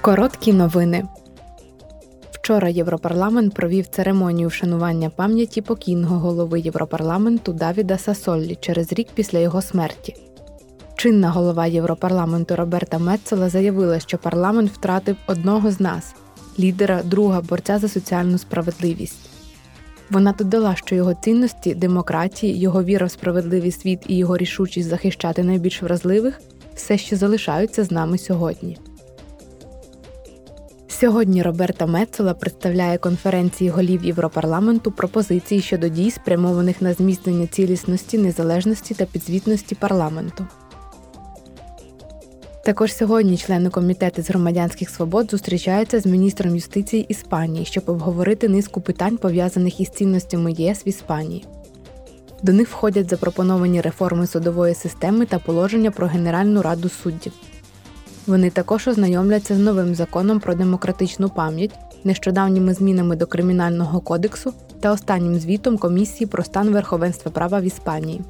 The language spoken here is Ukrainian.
Короткі новини. Вчора Європарламент провів церемонію вшанування пам'яті покійного голови Європарламенту Давіда Сасоллі через рік після його смерті. Чинна голова Європарламенту Роберта Меццола заявила, що парламент втратив одного з нас лідера, друга борця за соціальну справедливість. Вона додала, що його цінності, демократії, його віра в справедливий світ і його рішучість захищати найбільш вразливих все ще залишаються з нами сьогодні. Сьогодні Роберта Мецола представляє конференції голів Європарламенту пропозиції щодо дій, спрямованих на зміцнення цілісності, незалежності та підзвітності парламенту. Також сьогодні члени комітету з громадянських свобод зустрічаються з міністром юстиції Іспанії, щоб обговорити низку питань, пов'язаних із цінностями ЄС в Іспанії. До них входять запропоновані реформи судової системи та положення про Генеральну раду суддів. Вони також ознайомляться з новим законом про демократичну пам'ять, нещодавніми змінами до кримінального кодексу та останнім звітом комісії про стан верховенства права в Іспанії.